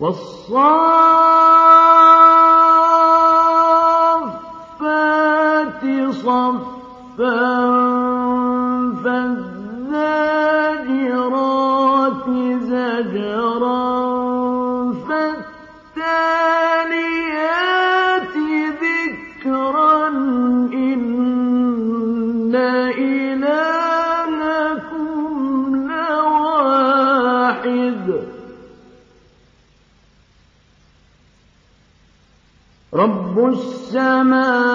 والصافات صفا السماء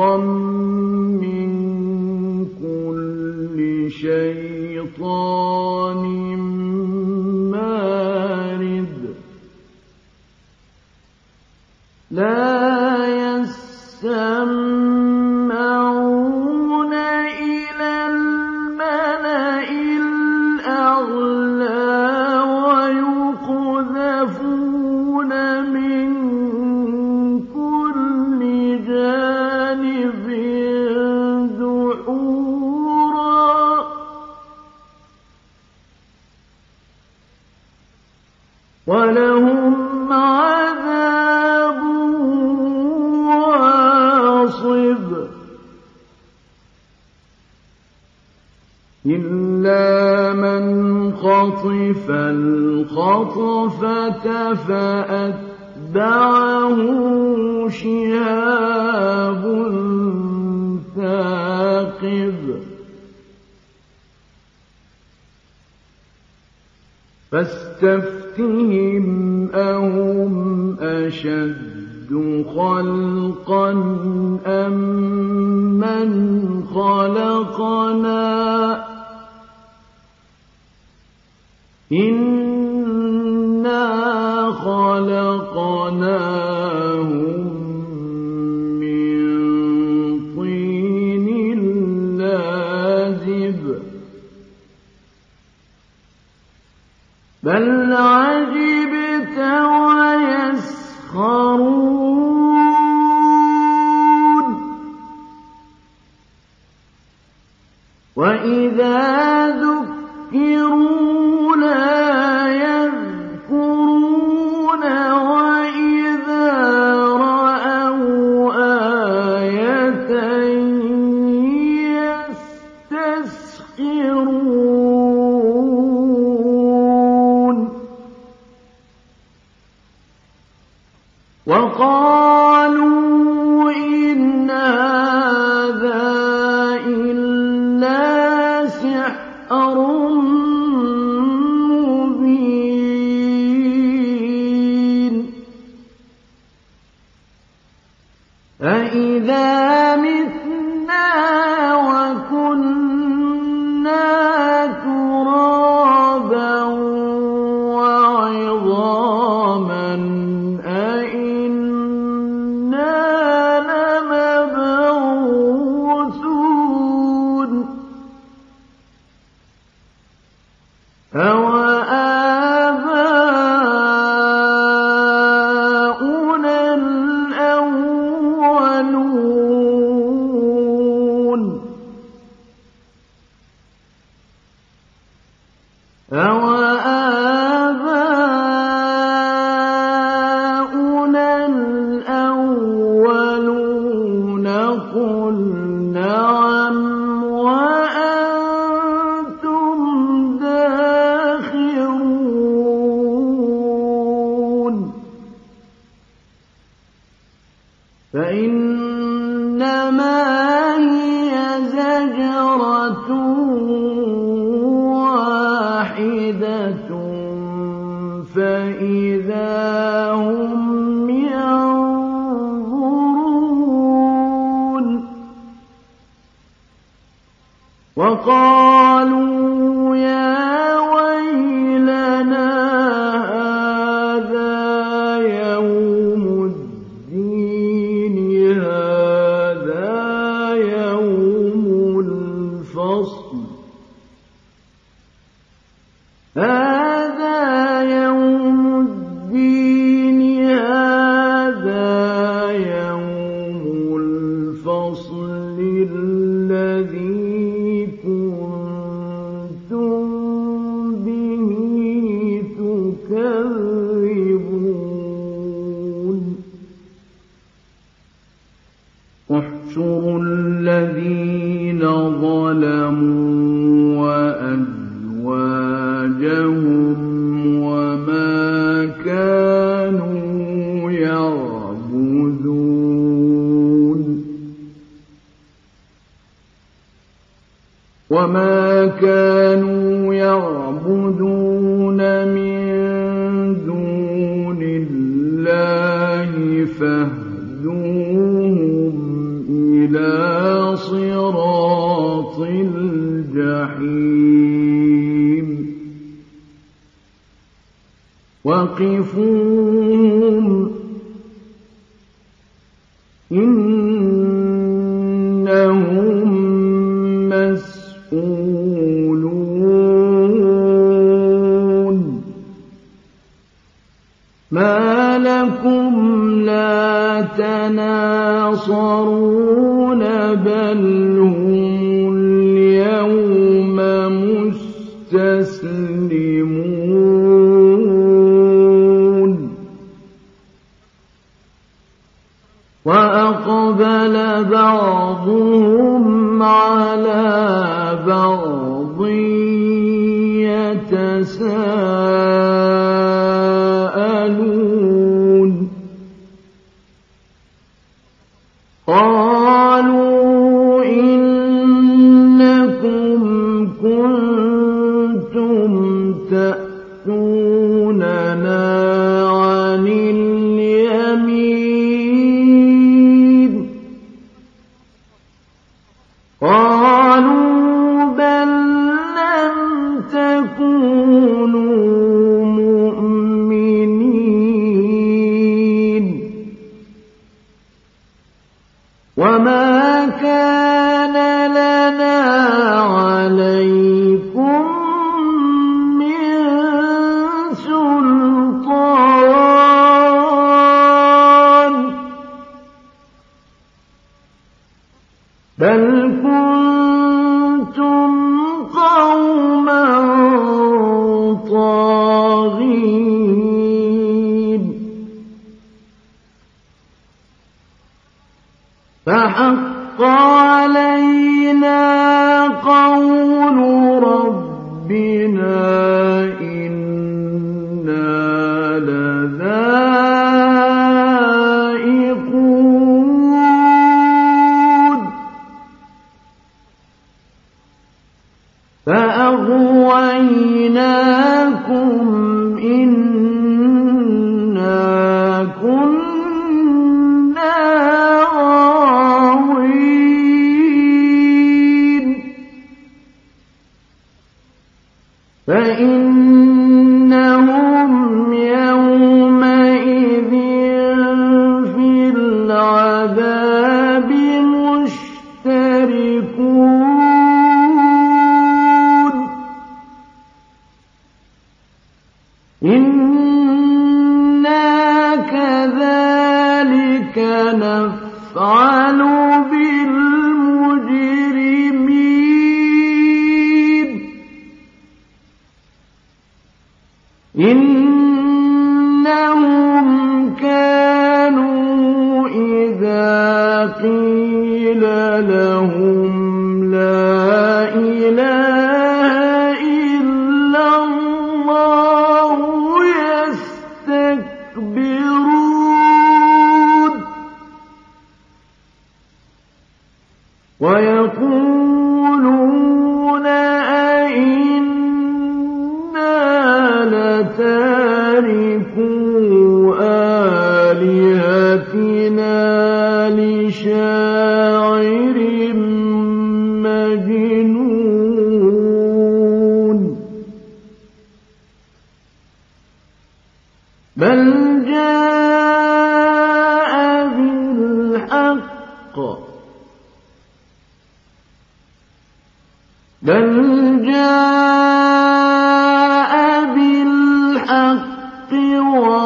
حفظا من كل لا يستطيع وإذا ذكروا وما كانوا يعبدون من دون الله فاهدوهم إلى صراط وقفوهم إنهم مسؤولون. ما لكم لا تناصرون. بل بَعْضُهُمْ عَلَىٰ بَعْضٍ يَتَسَاءَلُونَ.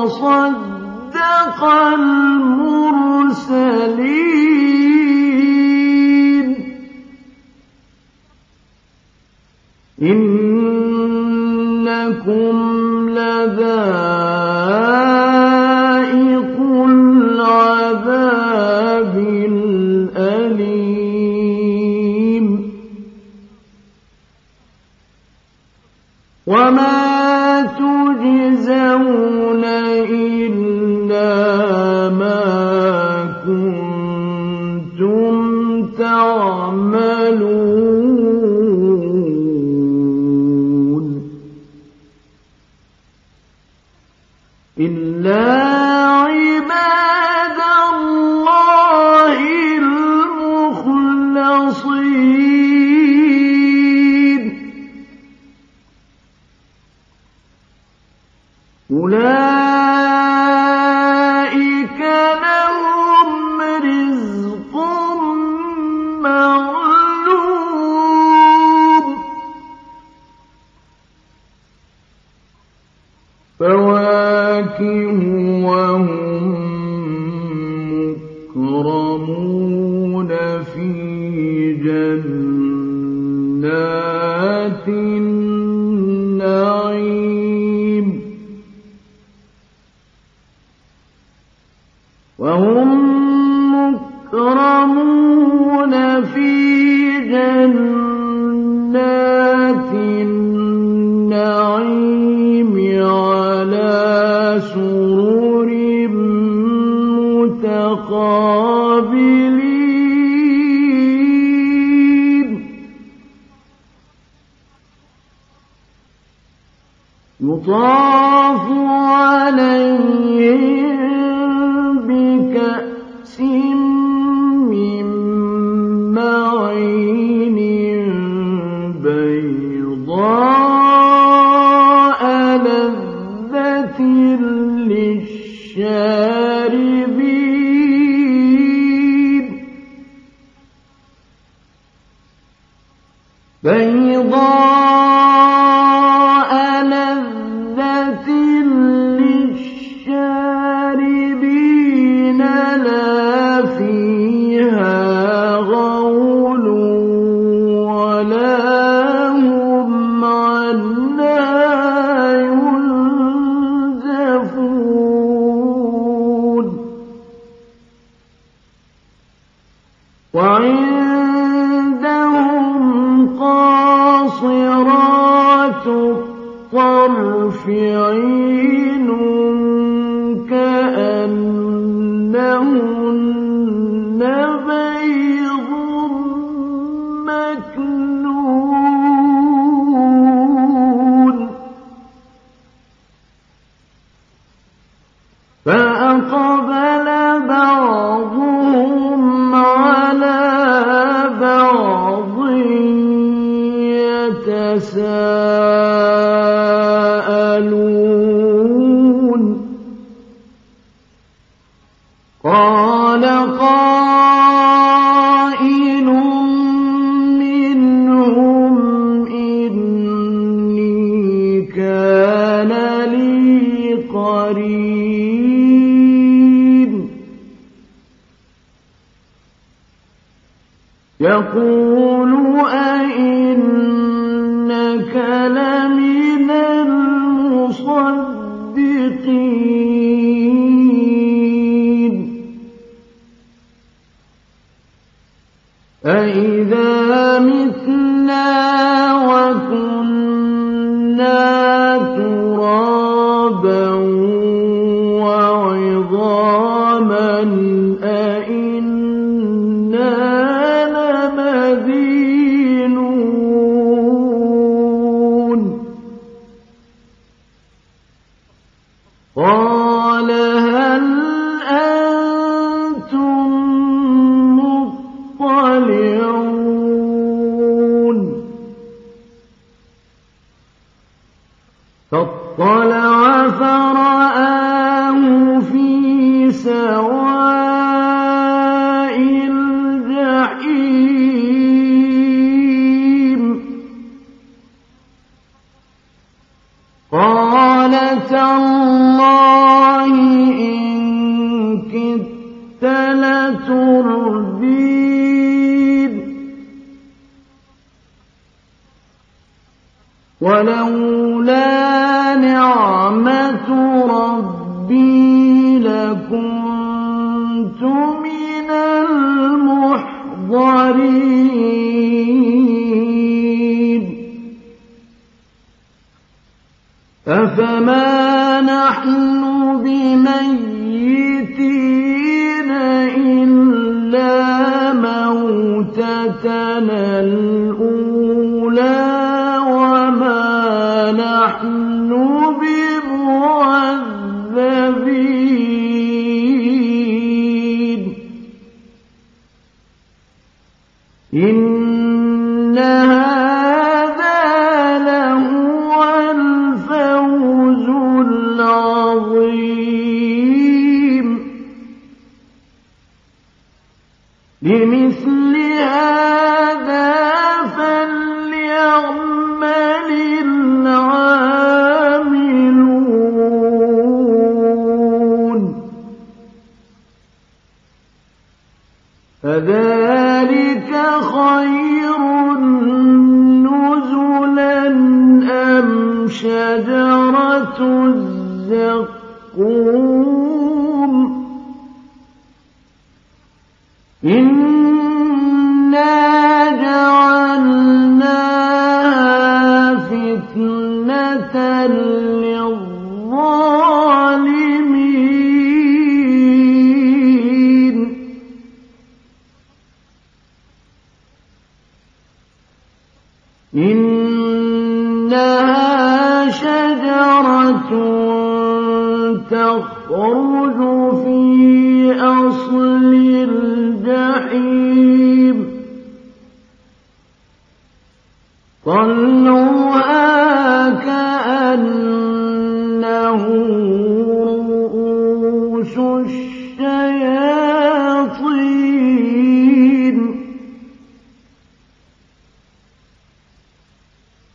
وصدق المرسلين. إنكم لذائق العذاب الأليم. وما تجزون إِذَا ترفعين لكم إن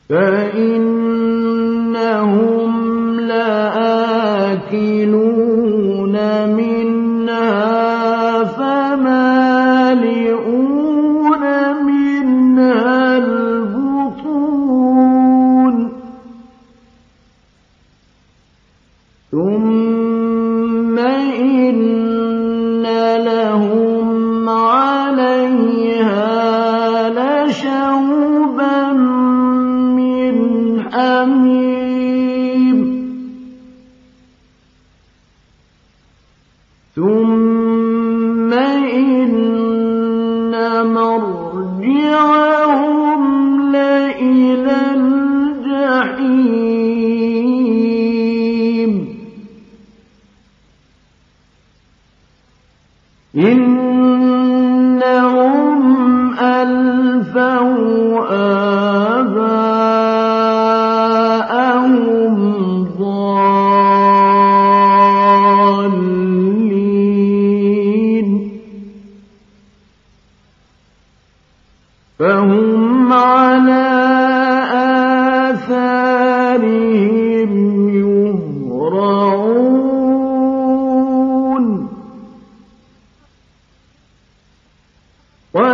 فإنهم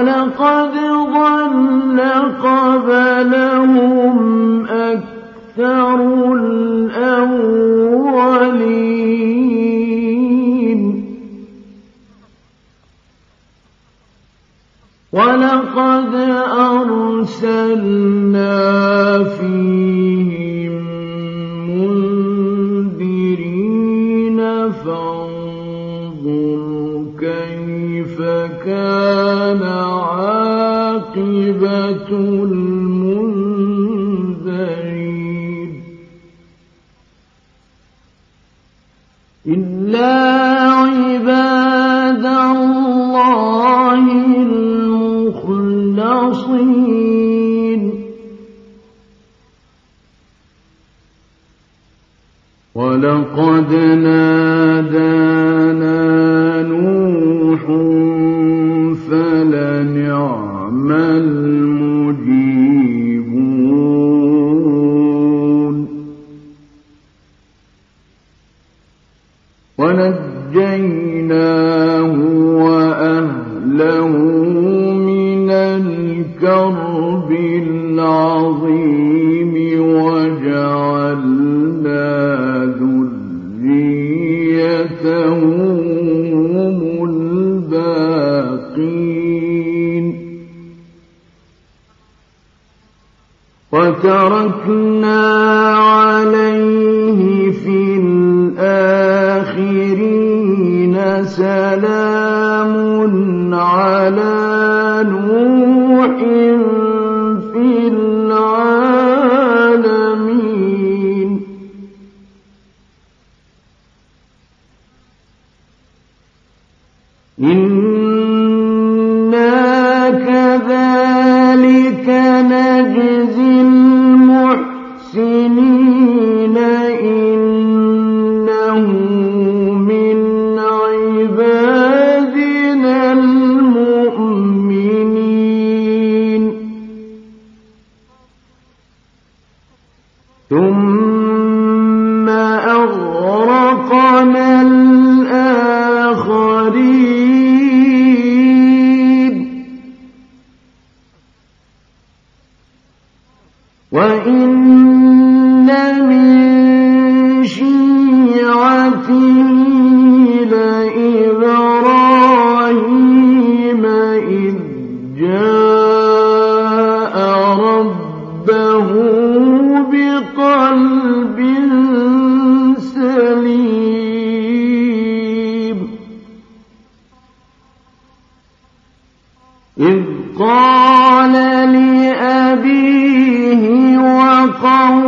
ولقد ضل قبلهم أكثر وتركنا عليه في الآخرين سلام على نوح إذ قال لأبيه وقومه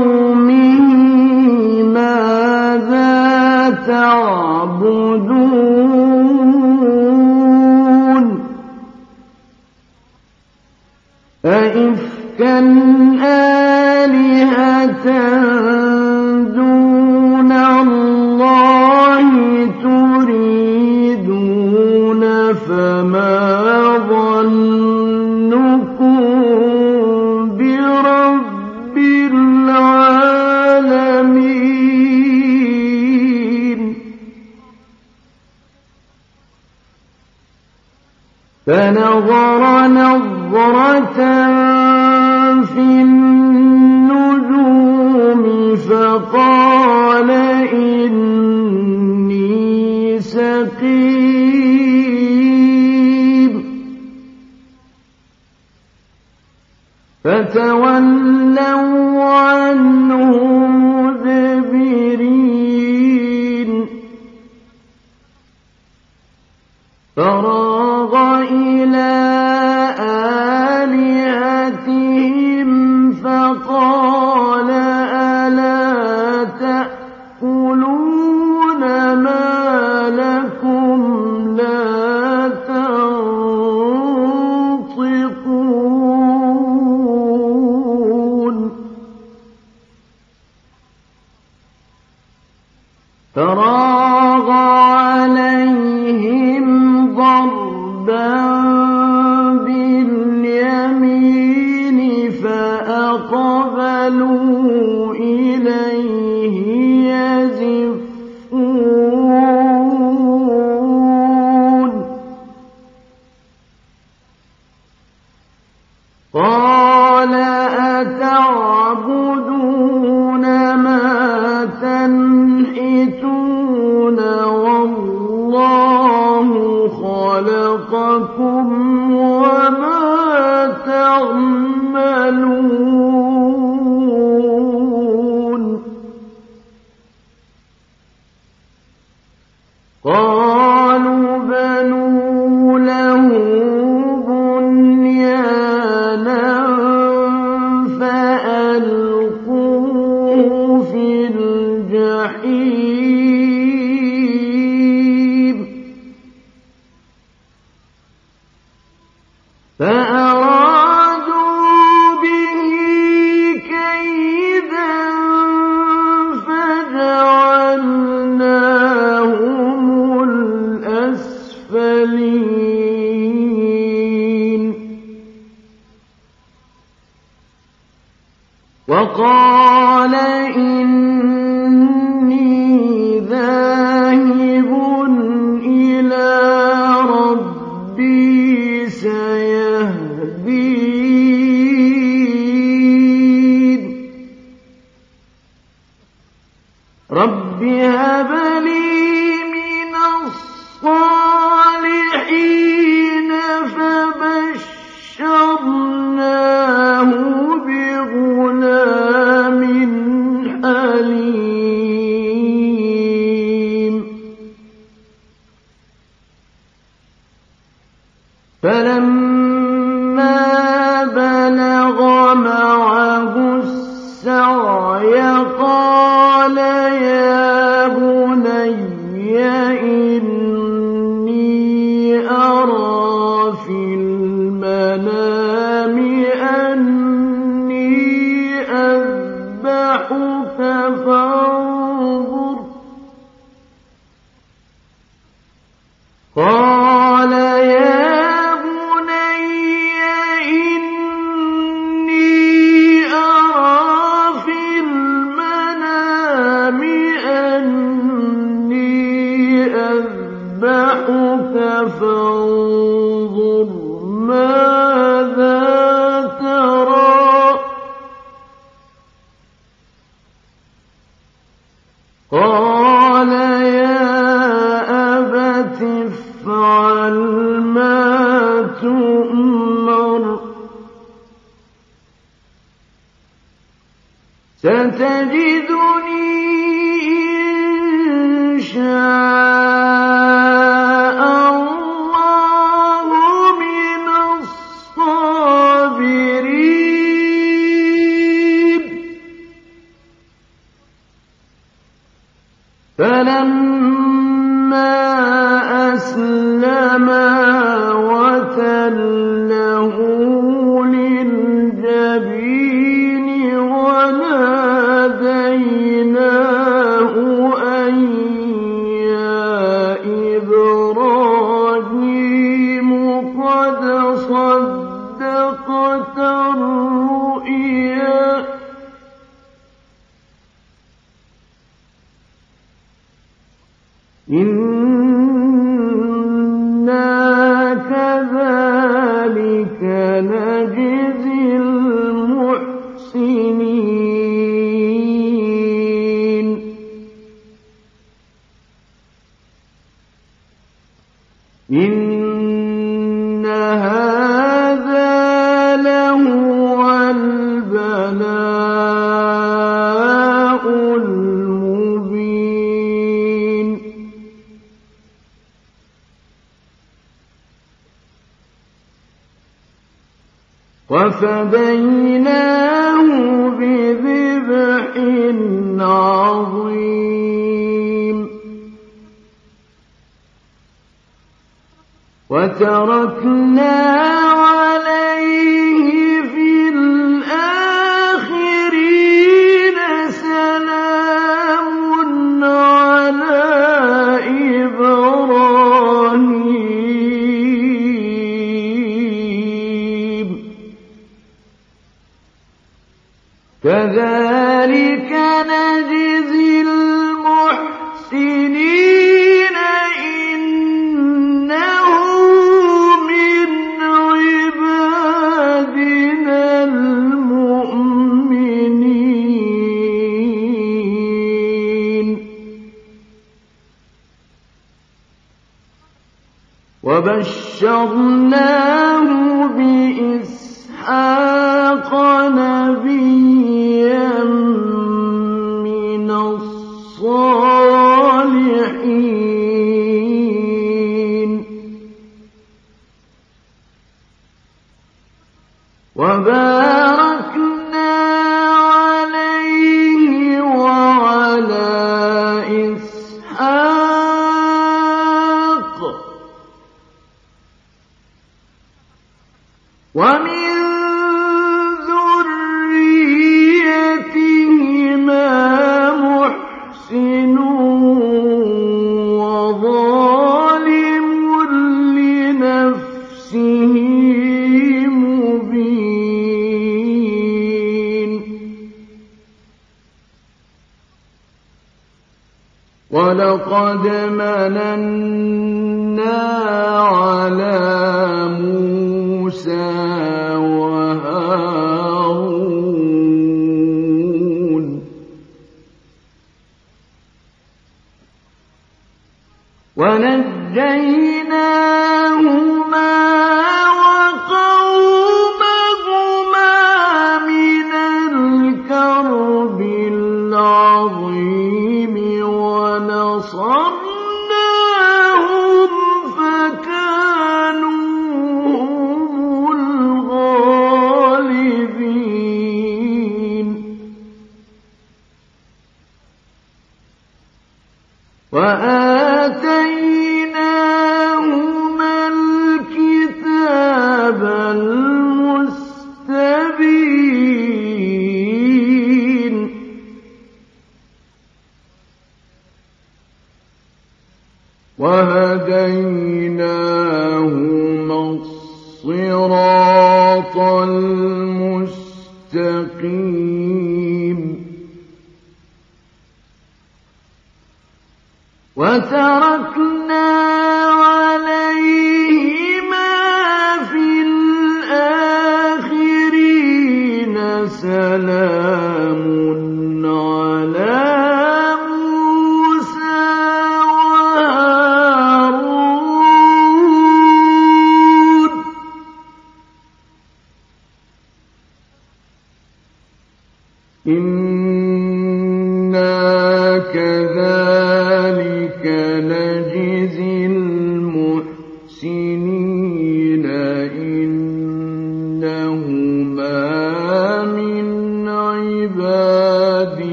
فقال يَذْبَحُكَ فَانظُرْ مَاذَا تَرَىٰ ۚ. قَالَ يَا أَبَتِ افْعَلْ مَا تُؤْمَرُ ۖ. ستجد إِنَّ هَٰذَا لَهُوَ الْبَلَاءُ الْمُبِينُ وَفَدَيْنَاهُ تركنا وَبَشَّرْنَاهُ بِإِسْحَاقَ نَبِيًّا مِّنَ الصَّالِحِينَ وبارك وآتي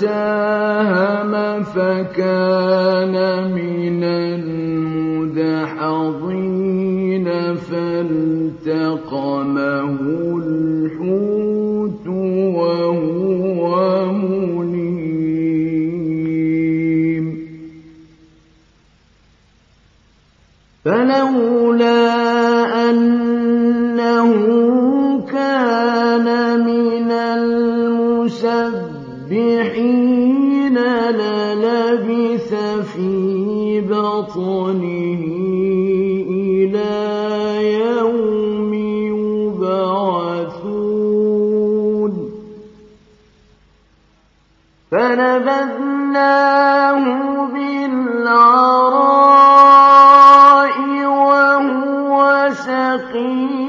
فساهم فكان من المدحضين فالتقمه فنبذناه بالعراء وهو سقيم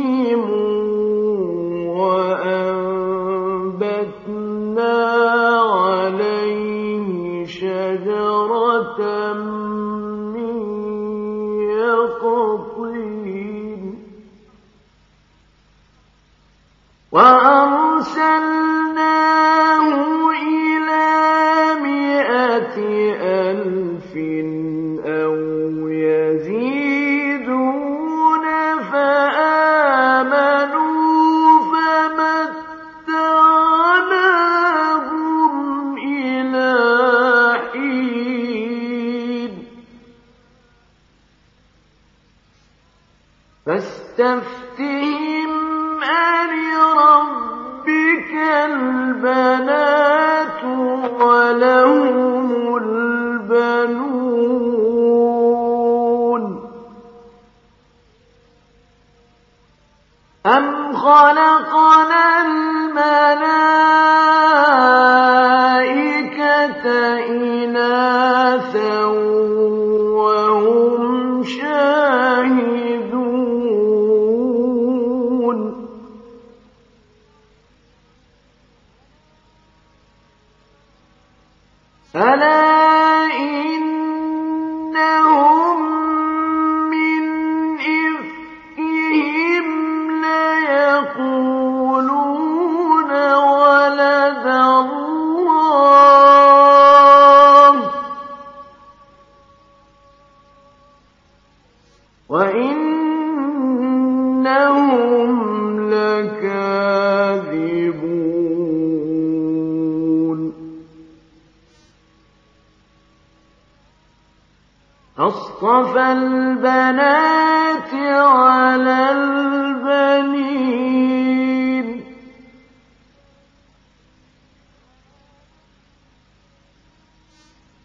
تَفْتَرُ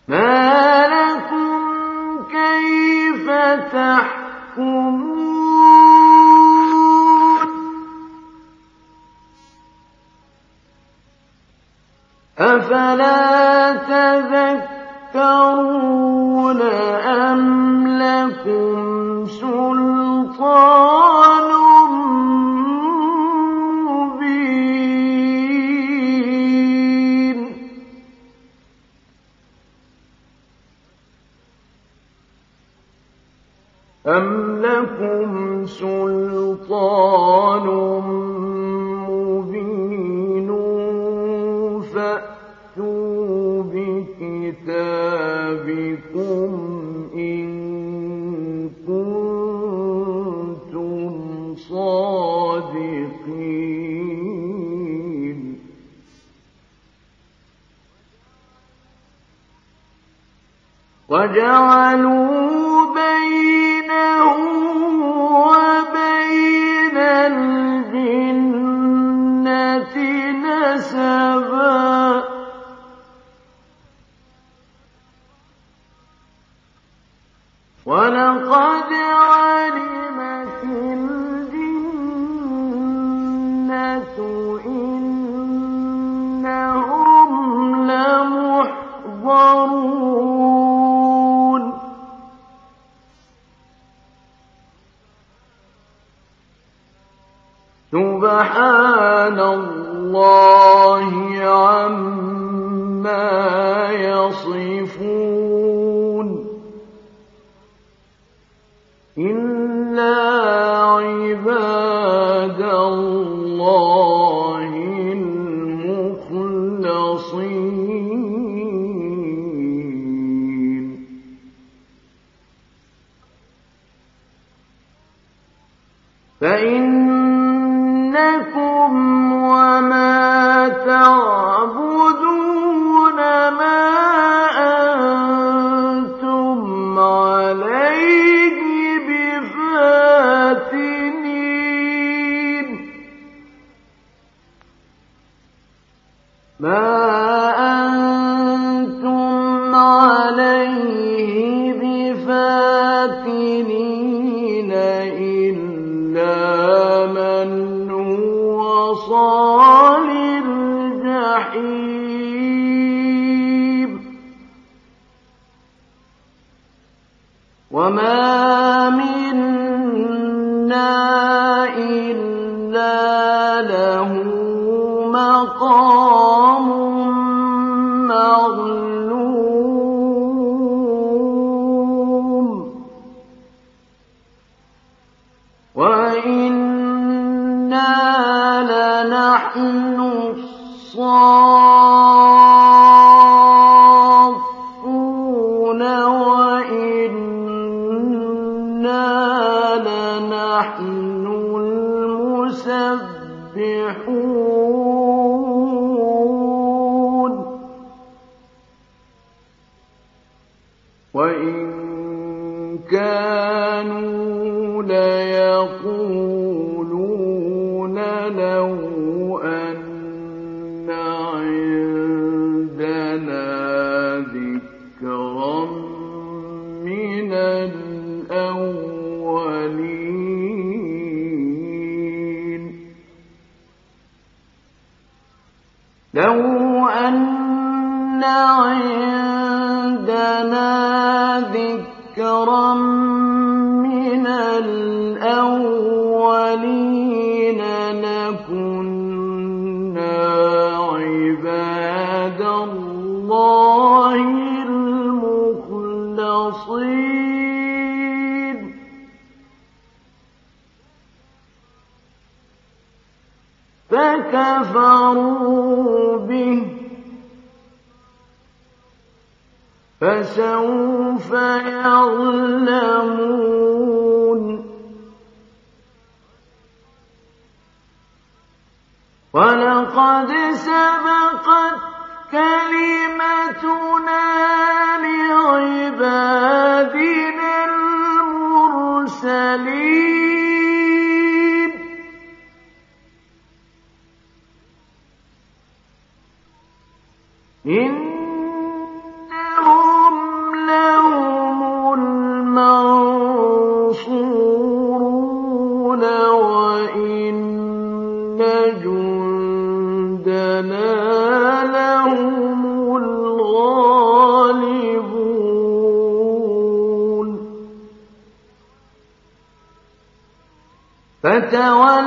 ما لكم كيف تحكمون؟ أفلا تذكرون أم لكم مقام معروف كفروا به فسوف يعلمون. ولقد سبقت كلمتنا لعبادنا المرسلين. إنهم لهم المنصورون وإن جندنا لهم الغالبون. فتول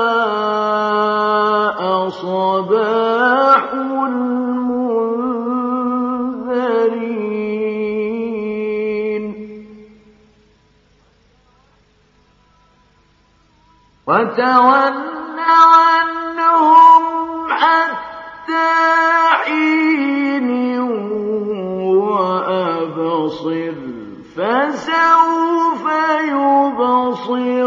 وتول عنهم حتى حين وأبصر فسوف يبصرون.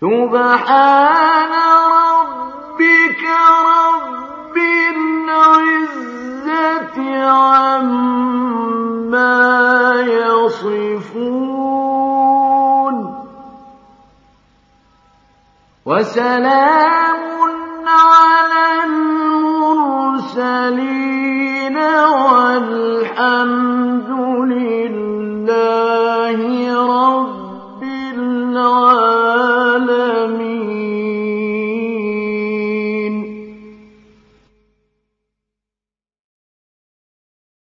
سبحان ربك رب وَسَلَامٌ عَلَى الْمُرْسَلِينَ وَالْحَمْدُ لِلَّهِ رَبِّ الْعَالَمِينَ